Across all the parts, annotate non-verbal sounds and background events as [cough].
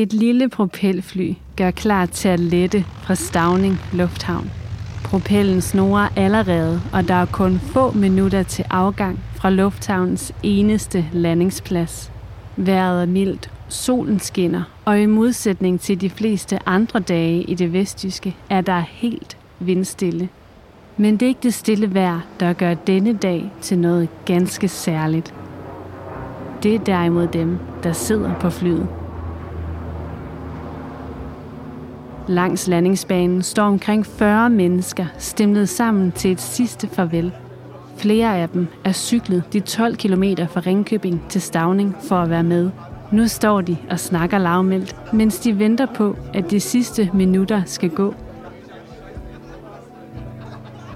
Et lille propelfly gør klar til at lette fra Stavning Lufthavn. Propellen snorer allerede, og der er kun få minutter til afgang fra lufthavnens eneste landingsplads. Vejret er mildt, solen skinner, og i modsætning til de fleste andre dage i det vestjyske, er der helt vindstille. Men det er ikke det stille vejr, der gør denne dag til noget ganske særligt. Det er derimod dem, der sidder på flyet. Langs landingsbanen står omkring 40 mennesker stemlet sammen til et sidste farvel. Flere af dem er cyklet de 12 km fra Ringkøbing til Stavning for at være med. Nu står de og snakker lavmældt, mens de venter på, at de sidste minutter skal gå.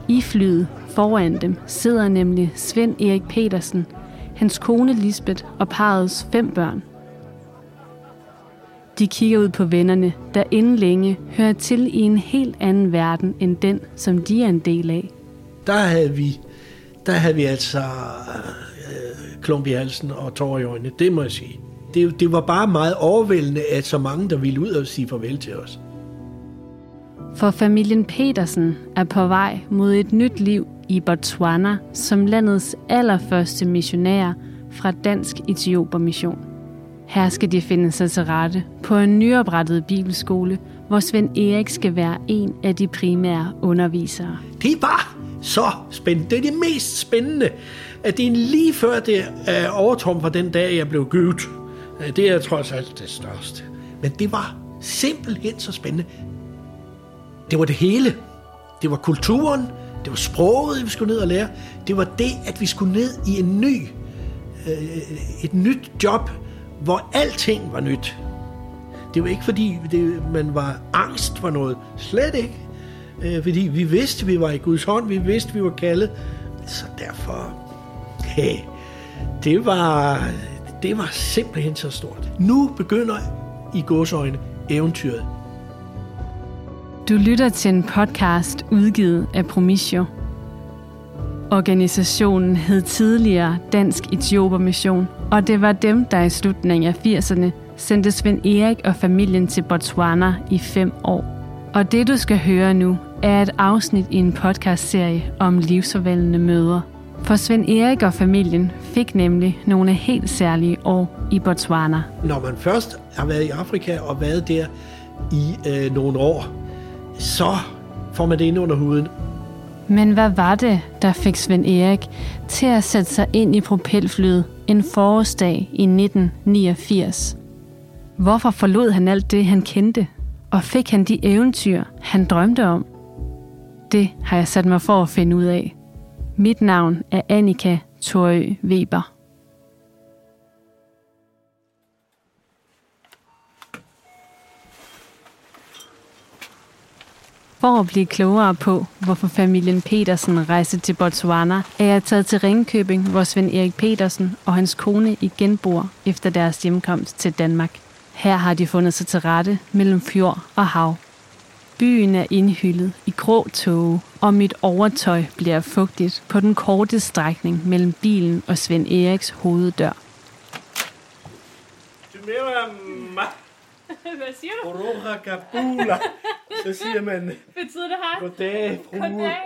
I flyet foran dem sidder nemlig Svend Erik Petersen, hans kone Lisbeth og parrets fem børn. De kigger ud på vennerne, der inden længe hører til i en helt anden verden end den, som de er en del af. Der havde vi, der havde vi altså øh, klump i halsen og tårer i øjnene, det må jeg sige. Det, det var bare meget overvældende, at så mange, der ville ud og sige farvel til os. For familien Petersen er på vej mod et nyt liv i Botswana som landets allerførste missionærer fra Dansk Etioper-mission. Her skal de finde sig til rette på en nyoprettet bibelskole, hvor Svend Erik skal være en af de primære undervisere. Det var så spændende. Det er det mest spændende, at det er lige før det er overtrum fra den dag, jeg blev givet. Øh, det er trods alt det største. Men det var simpelthen så spændende. Det var det hele. Det var kulturen, det var sproget, vi skulle ned og lære. Det var det, at vi skulle ned i en ny, øh, et nyt job, hvor alting var nyt. Det var ikke fordi, det, man var angst for noget. Slet ikke. Øh, fordi vi vidste, vi var i Guds hånd. Vi vidste, vi var kaldet. Så derfor, hey, det var, det var simpelthen så stort. Nu begynder i godsøjne eventyret. Du lytter til en podcast udgivet af Promisio. Organisationen hed tidligere Dansk Etiopermission, og det var dem, der i slutningen af 80'erne sendte Svend Erik og familien til Botswana i fem år. Og det, du skal høre nu, er et afsnit i en podcastserie om livsforvandlende møder. For Svend Erik og familien fik nemlig nogle helt særlige år i Botswana. Når man først har været i Afrika og været der i øh, nogle år, så får man det ind under huden. Men hvad var det, der fik Svend Erik til at sætte sig ind i propelflyet en forårsdag i 1989? Hvorfor forlod han alt det, han kendte? Og fik han de eventyr, han drømte om? Det har jeg sat mig for at finde ud af. Mit navn er Annika Torø Weber. For at blive klogere på, hvorfor familien Petersen rejste til Botswana, er jeg taget til Ringkøbing, hvor Svend Erik Petersen og hans kone igen bor efter deres hjemkomst til Danmark. Her har de fundet sig til rette mellem fjord og hav. Byen er indhyllet i grå tåge, og mit overtøj bliver fugtigt på den korte strækning mellem bilen og Svend Eriks hoveddør. [laughs] Hvad siger du? Oroha Kabula. Så siger man, Betyder det hej? goddag, frue. Goddag.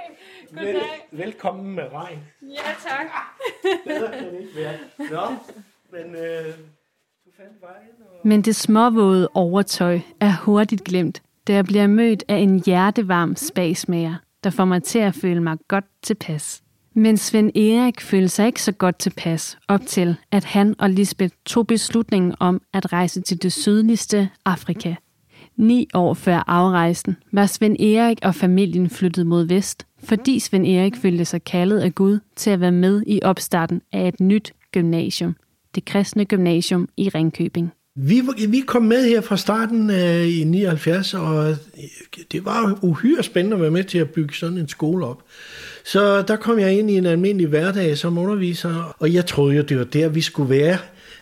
Vel, Goddag. velkommen med regn. Ja, tak. Bedre kan det ikke være. Nå, men øh, du fandt vejen. Og... Men det småvåde overtøj er hurtigt glemt, da jeg bliver mødt af en hjertevarm spagsmager, der får mig til at føle mig godt tilpas. Men Svend Erik følte sig ikke så godt tilpas op til, at han og Lisbeth tog beslutningen om at rejse til det sydligste Afrika. Ni år før afrejsen var Svend Erik og familien flyttet mod vest, fordi Svend Erik følte sig kaldet af Gud til at være med i opstarten af et nyt gymnasium, det kristne gymnasium i Ringkøbing. Vi, vi kom med her fra starten øh, i 79, og øh, det var uhyre spændende at være med til at bygge sådan en skole op. Så der kom jeg ind i en almindelig hverdag som underviser, og jeg troede jo, det var der, vi skulle være.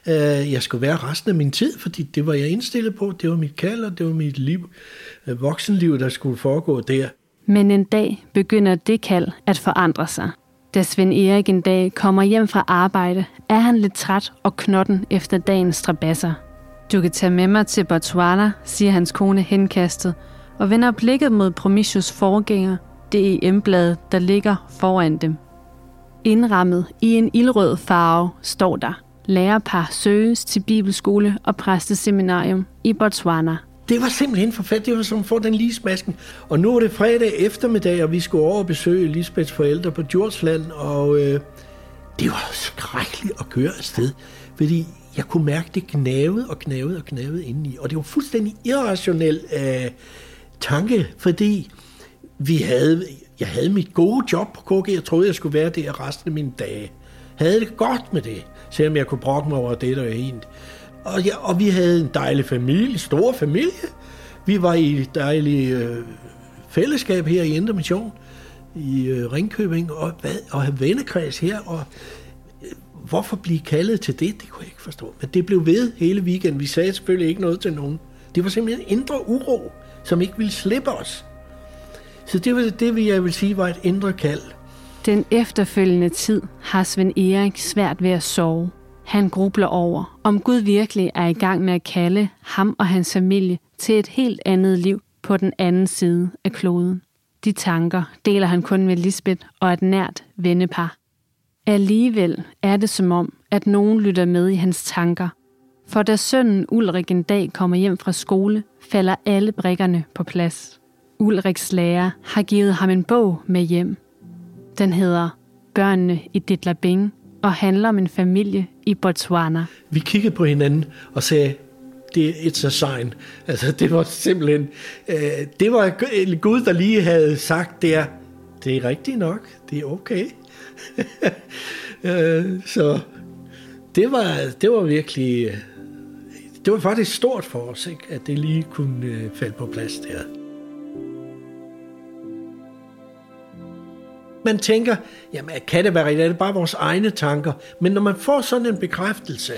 Øh, Jeg skulle være resten af min tid, fordi det var jeg indstillet på. Det var mit kald, og det var mit liv, øh, voksenliv, der skulle foregå der. Men en dag begynder det kald at forandre sig. Da Svend Erik en dag kommer hjem fra arbejde, er han lidt træt og knotten efter dagens strabasser. Du kan tage med mig til Botswana, siger hans kone henkastet, og vender blikket mod Promisius forgænger, det EM-blad, der ligger foran dem. Indrammet i en ildrød farve står der, lærerpar søges til bibelskole og præsteseminarium i Botswana. Det var simpelthen forfærdeligt. Det var som at få den lismasken. Og nu er det fredag eftermiddag, og vi skulle over og besøge Lisbeths forældre på Djursland, og øh, det var skrækkeligt at køre afsted, fordi jeg kunne mærke, det gnavede og gnavede og gnavede indeni. Og det var fuldstændig irrationel øh, tanke, fordi vi havde, jeg havde mit gode job på KG. Jeg troede, jeg skulle være der resten af mine dage. Havde det godt med det, selvom jeg kunne brokke mig over det, der er egentlig. Og, ja, og vi havde en dejlig familie, stor familie. Vi var i et dejligt øh, fællesskab her i Indre Mission i øh, Ringkøbing, og, hvad, og have vennekreds her, og øh, hvorfor blive kaldet til det, det kunne jeg ikke forstå. Men det blev ved hele weekenden. Vi sagde selvfølgelig ikke noget til nogen. Det var simpelthen indre uro, som ikke ville slippe os. Så det var det, jeg vil sige, var et indre kald. Den efterfølgende tid har Svend Erik svært ved at sove. Han grubler over, om Gud virkelig er i gang med at kalde ham og hans familie til et helt andet liv på den anden side af kloden. De tanker deler han kun med Lisbeth og et nært vennepar. Alligevel er det som om, at nogen lytter med i hans tanker. For da sønnen Ulrik en dag kommer hjem fra skole, falder alle brikkerne på plads. Ulriks lærer har givet ham en bog med hjem. Den hedder Børnene i Ditlabing og handler om en familie i Botswana. Vi kiggede på hinanden og sagde, det er et a sign. Altså, det var simpelthen, øh, det var en Gud, der lige havde sagt der, det er rigtigt nok, det er okay. [laughs] øh, så det var, det var virkelig, øh, det var faktisk stort for os, ikke, at det lige kunne øh, falde på plads der. Man tænker, jamen kan det være rigtigt? Er det bare vores egne tanker? Men når man får sådan en bekræftelse,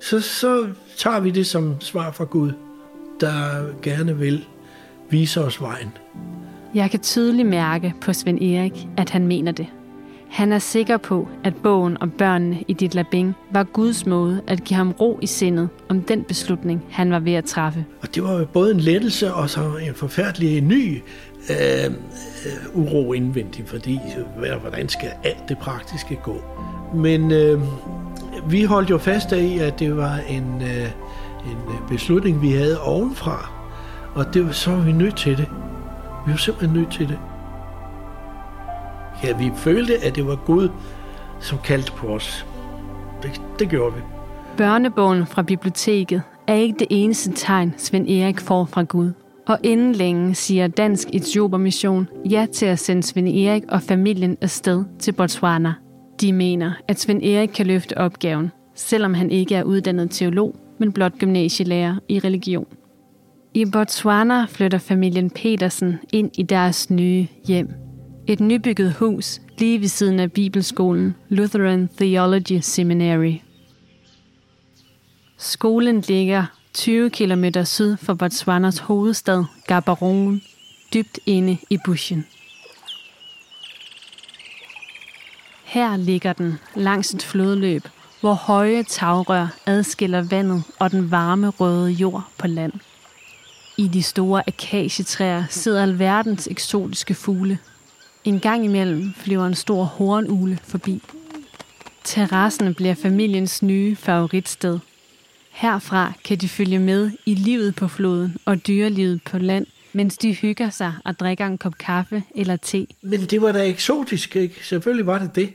så, så tager vi det som svar fra Gud, der gerne vil vise os vejen. Jeg kan tydeligt mærke på Svend Erik, at han mener det. Han er sikker på, at bogen om børnene i dit labing var Guds måde at give ham ro i sindet om den beslutning, han var ved at træffe. Og det var både en lettelse og så en forfærdelig ny øh, uro indvendigt, fordi hvordan skal alt det praktiske gå? Men øh, vi holdt jo fast af, at det var en, øh, en beslutning, vi havde ovenfra, og det var, så var vi nødt til det. Vi var simpelthen nødt til det. Ja, vi følte, at det var Gud, som kaldte på os. Det, det gjorde vi. Børnebogen fra biblioteket er ikke det eneste tegn, Svend Erik får fra Gud. Og inden længe siger Dansk Etiopermission ja til at sende Svend Erik og familien afsted til Botswana. De mener, at Svend Erik kan løfte opgaven, selvom han ikke er uddannet teolog, men blot gymnasielærer i religion. I Botswana flytter familien Petersen ind i deres nye hjem. Et nybygget hus lige ved siden af Bibelskolen Lutheran Theology Seminary. Skolen ligger 20 km syd for Botswanas hovedstad, Gaborone, dybt inde i buschen. Her ligger den langs et flodløb, hvor høje tagrør adskiller vandet og den varme røde jord på land. I de store akacietræer sidder alverdens eksotiske fugle. En gang imellem flyver en stor hornugle forbi. Terrassen bliver familiens nye favoritsted. Herfra kan de følge med i livet på floden og dyrelivet på land, mens de hygger sig og drikker en kop kaffe eller te. Men det var da eksotisk, ikke? Selvfølgelig var det det.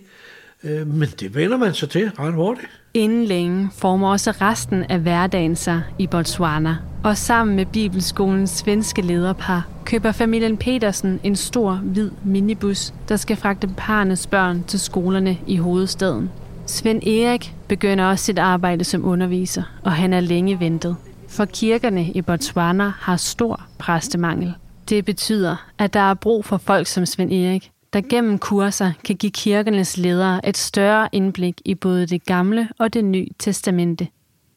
Øh, men det vender man sig til ret hurtigt. Inden længe former også resten af hverdagen sig i Botswana. Og sammen med Bibelskolens svenske lederpar køber familien Petersen en stor, hvid minibus, der skal fragte parnes børn til skolerne i hovedstaden. Svend Erik begynder også sit arbejde som underviser, og han er længe ventet. For kirkerne i Botswana har stor præstemangel. Det betyder, at der er brug for folk som Svend Erik, der gennem kurser kan give kirkernes ledere et større indblik i både det gamle og det nye testamente.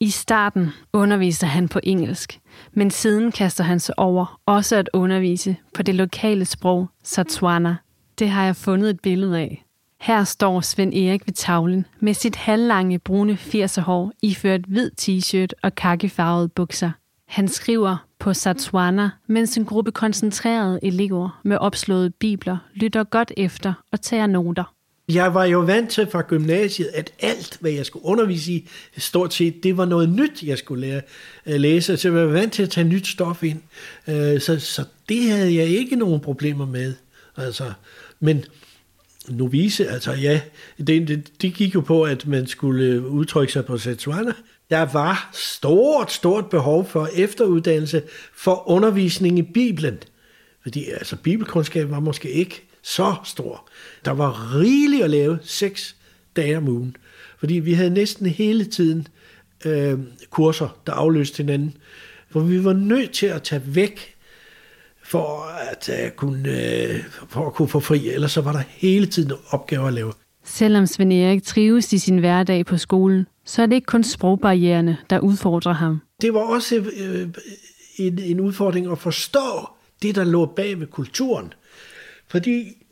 I starten underviser han på engelsk, men siden kaster han sig over også at undervise på det lokale sprog Satswana. Det har jeg fundet et billede af. Her står Svend Erik ved tavlen med sit halvlange brune 80'er hår iført hvid t-shirt og kakkefarvede bukser. Han skriver på Satswana, mens en gruppe koncentrerede elever med opslåede bibler lytter godt efter og tager noter. Jeg var jo vant til fra gymnasiet, at alt, hvad jeg skulle undervise i, stort set, det var noget nyt, jeg skulle lære at læse. Så jeg var vant til at tage nyt stof ind. Øh, så, så det havde jeg ikke nogen problemer med. Altså, men novice, altså ja, det, det, det gik jo på, at man skulle øh, udtrykke sig på Setswana. Der var stort, stort behov for efteruddannelse for undervisning i Bibelen. Fordi altså, bibelkundskab var måske ikke så stor. Der var rigeligt at lave seks dage om ugen. Fordi vi havde næsten hele tiden øh, kurser, der afløste hinanden. Hvor vi var nødt til at tage væk for at, uh, kunne, uh, for at kunne få fri. Ellers så var der hele tiden opgaver at lave. Selvom Svend Erik trives i sin hverdag på skolen, så er det ikke kun sprogbarriererne, der udfordrer ham. Det var også øh, en, en udfordring at forstå det, der lå bag ved kulturen. Fordi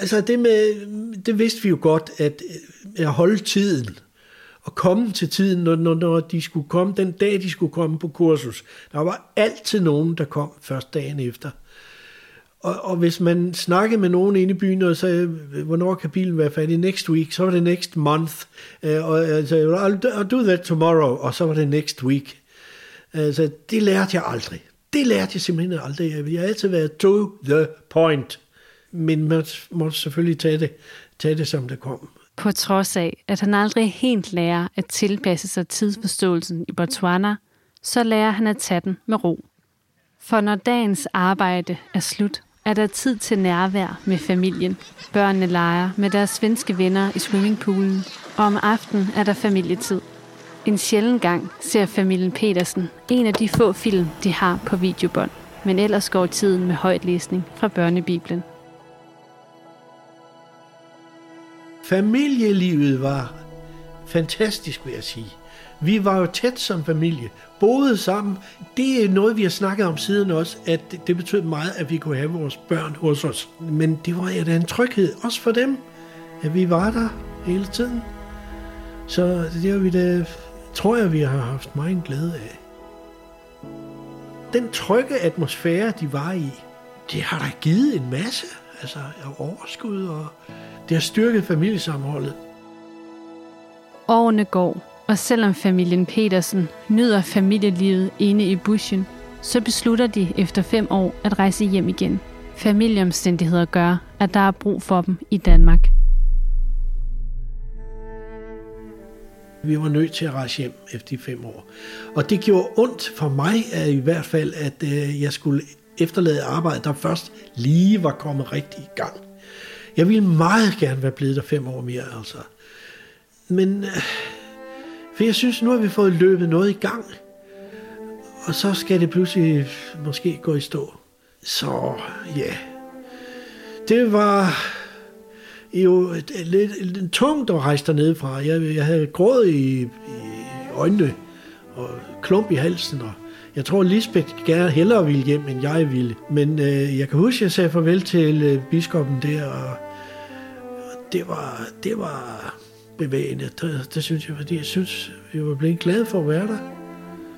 altså det, med, det vidste vi jo godt, at, at holde tiden og komme til tiden, når, når, når de skulle komme, den dag de skulle komme på kursus. Der var altid nogen, der kom først dagen efter. Og, og hvis man snakkede med nogen inde i byen og sagde, hvornår kan bilen være færdig next week, så var det next month. Uh, og altså, I'll, do, I'll do that tomorrow, og så var det next week. Øh, så det lærte jeg aldrig. Det lærte jeg simpelthen aldrig. Jeg har altid været to the point. Men man måtte selvfølgelig tage det, tage det som det kom. På trods af, at han aldrig helt lærer at tilpasse sig tidsforståelsen i Botswana, så lærer han at tage den med ro. For når dagens arbejde er slut, er der tid til nærvær med familien. Børnene leger med deres svenske venner i swimmingpoolen, og om aftenen er der familietid. En sjælden gang ser familien Petersen en af de få film, de har på videobånd. Men ellers går tiden med højtlæsning fra børnebiblen. Familielivet var fantastisk, vil jeg sige. Vi var jo tæt som familie, boede sammen. Det er noget, vi har snakket om siden også, at det betød meget, at vi kunne have vores børn hos os. Men det var ja, da en tryghed, også for dem, at vi var der hele tiden. Så det har vi da, tror jeg, vi har haft meget glæde af. Den trygge atmosfære, de var i, det har da givet en masse altså, overskud, og det har styrket familiesamholdet. Årene går, og selvom familien Petersen nyder familielivet inde i bushen, så beslutter de efter fem år at rejse hjem igen. Familieomstændigheder gør, at der er brug for dem i Danmark. Vi var nødt til at rejse hjem efter de fem år. Og det gjorde ondt for mig i hvert fald, at øh, jeg skulle efterlade arbejde, der først lige var kommet rigtig i gang. Jeg ville meget gerne være blevet der fem år mere, altså. Men, øh, for jeg synes, nu har vi fået løbet noget i gang. Og så skal det pludselig måske gå i stå. Så ja, det var jo lidt, lidt tungt at rejse dernede fra. Jeg, jeg havde gråd i, i øjnene og klump i halsen. Og jeg tror, Lisbeth gerne hellere ville hjem, end jeg ville. Men øh, jeg kan huske, at jeg sagde farvel til øh, biskoppen der, og, og det var, det var bevægende. Det, det synes jeg, fordi jeg synes, vi var blevet glade for at være der.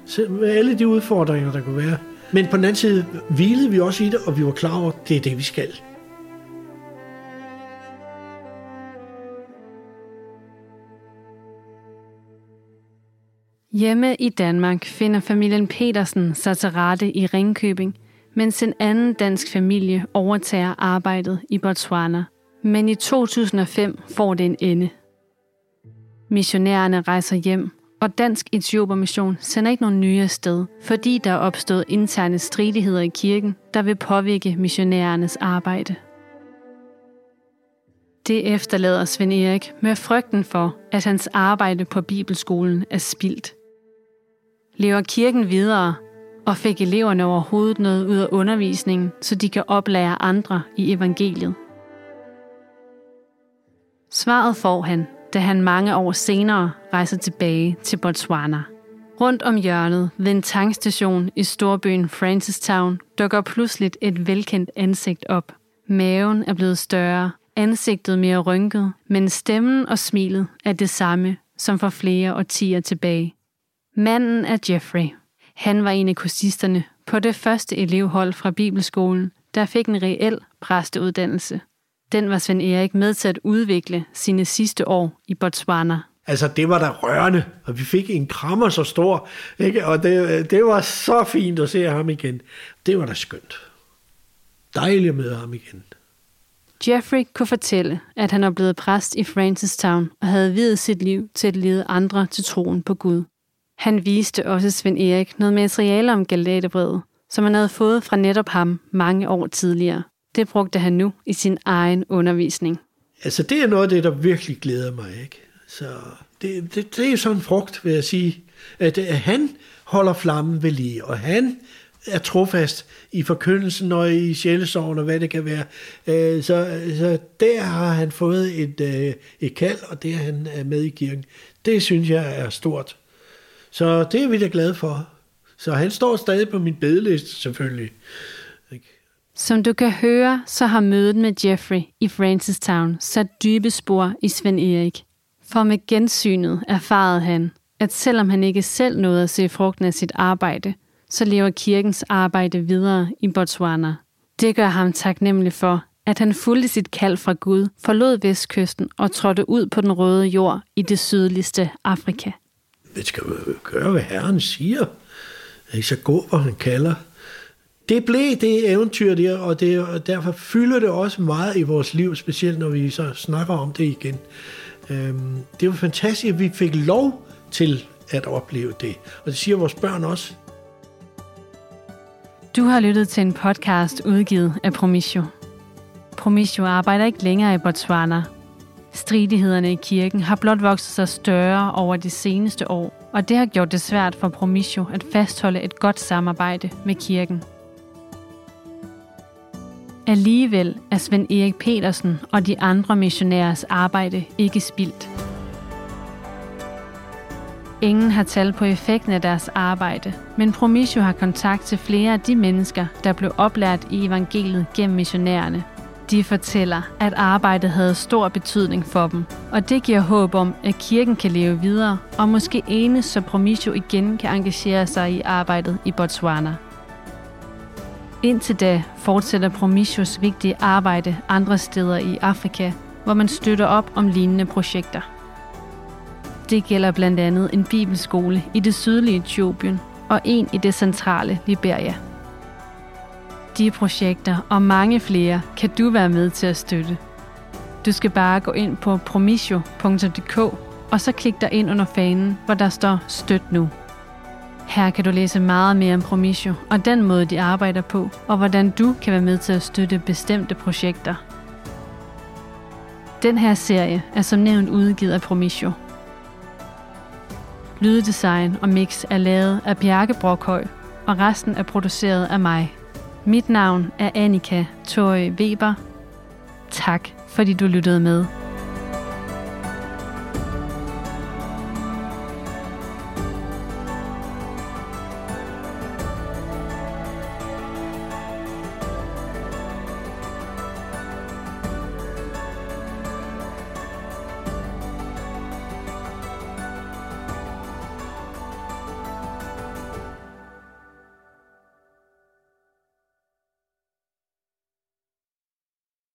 Selv med alle de udfordringer, der kunne være. Men på den anden side hvilede vi også i det, og vi var klar over, at det er det, vi skal. Hjemme i Danmark finder familien Petersen sig til rette i Ringkøbing, mens en anden dansk familie overtager arbejdet i Botswana. Men i 2005 får det en ende. Missionærerne rejser hjem, og Dansk Etiopermission sender ikke nogen nye sted, fordi der er opstået interne stridigheder i kirken, der vil påvirke missionærernes arbejde. Det efterlader Svend Erik med frygten for, at hans arbejde på Bibelskolen er spildt. Lever kirken videre, og fik eleverne overhovedet noget ud af undervisningen, så de kan oplære andre i evangeliet? Svaret får han, da han mange år senere rejser tilbage til Botswana. Rundt om hjørnet ved en tankstation i storbyen Francistown dukker pludseligt et velkendt ansigt op. Maven er blevet større, Ansigtet mere rynket, men stemmen og smilet er det samme som for flere årtier tilbage. Manden er Jeffrey. Han var en af kursisterne på det første elevhold fra Bibelskolen, der fik en reel præsteuddannelse. Den var Svend Erik med til at udvikle sine sidste år i Botswana. Altså, det var da rørende, og vi fik en krammer så stor, ikke? og det, det var så fint at se ham igen. Det var da skønt. Dejligt at møde ham igen. Jeffrey kunne fortælle, at han var blevet præst i Francistown og havde videt sit liv til at lede andre til troen på Gud. Han viste også Svend Erik noget materiale om Galaterbrevet, som han havde fået fra netop ham mange år tidligere. Det brugte han nu i sin egen undervisning. Altså, det er noget af det, der virkelig glæder mig, ikke? Så det, det, det er jo sådan en frugt, vil jeg sige, at, at han holder flammen ved lige, og han er trofast i forkyndelsen og i sjælesorgen og hvad det kan være. Øh, så, så der har han fået et, øh, et kald, og det er han er med i kirken. Det synes jeg er stort. Så det er vi da glade for. Så han står stadig på min bedeliste, selvfølgelig. Som du kan høre, så har mødet med Jeffrey i Francistown sat dybe spor i Svend Erik. For med gensynet erfarede han, at selvom han ikke selv nåede at se frugten af sit arbejde, så lever kirkens arbejde videre i Botswana. Det gør ham taknemmelig for, at han fulgte sit kald fra Gud, forlod vestkysten og trådte ud på den røde jord i det sydligste Afrika man skal gøre, hvad Herren siger. Ikke så gå, hvor han kalder. Det blev det eventyr der, og, det, og derfor fylder det også meget i vores liv, specielt når vi så snakker om det igen. Øhm, det var fantastisk, at vi fik lov til at opleve det. Og det siger vores børn også. Du har lyttet til en podcast udgivet af Promisio. Promisio arbejder ikke længere i Botswana. Stridighederne i kirken har blot vokset sig større over de seneste år, og det har gjort det svært for Promisio at fastholde et godt samarbejde med kirken. Alligevel er Svend Erik Petersen og de andre missionærers arbejde ikke spildt. Ingen har tal på effekten af deres arbejde, men Promisio har kontakt til flere af de mennesker, der blev oplært i evangeliet gennem missionærerne. De fortæller, at arbejdet havde stor betydning for dem, og det giver håb om, at kirken kan leve videre, og måske enes, så Promisio igen kan engagere sig i arbejdet i Botswana. Indtil da fortsætter Promisios vigtige arbejde andre steder i Afrika, hvor man støtter op om lignende projekter. Det gælder blandt andet en bibelskole i det sydlige Etiopien og en i det centrale Liberia. De projekter og mange flere kan du være med til at støtte. Du skal bare gå ind på promisio.dk og så klik dig ind under fanen, hvor der står Støt nu. Her kan du læse meget mere om Promisio og den måde, de arbejder på, og hvordan du kan være med til at støtte bestemte projekter. Den her serie er som nævnt udgivet af Promisio. Lyddesign og mix er lavet af Bjarke Brokhøj, og resten er produceret af mig. Mit navn er Annika Tøj Weber. Tak fordi du lyttede med.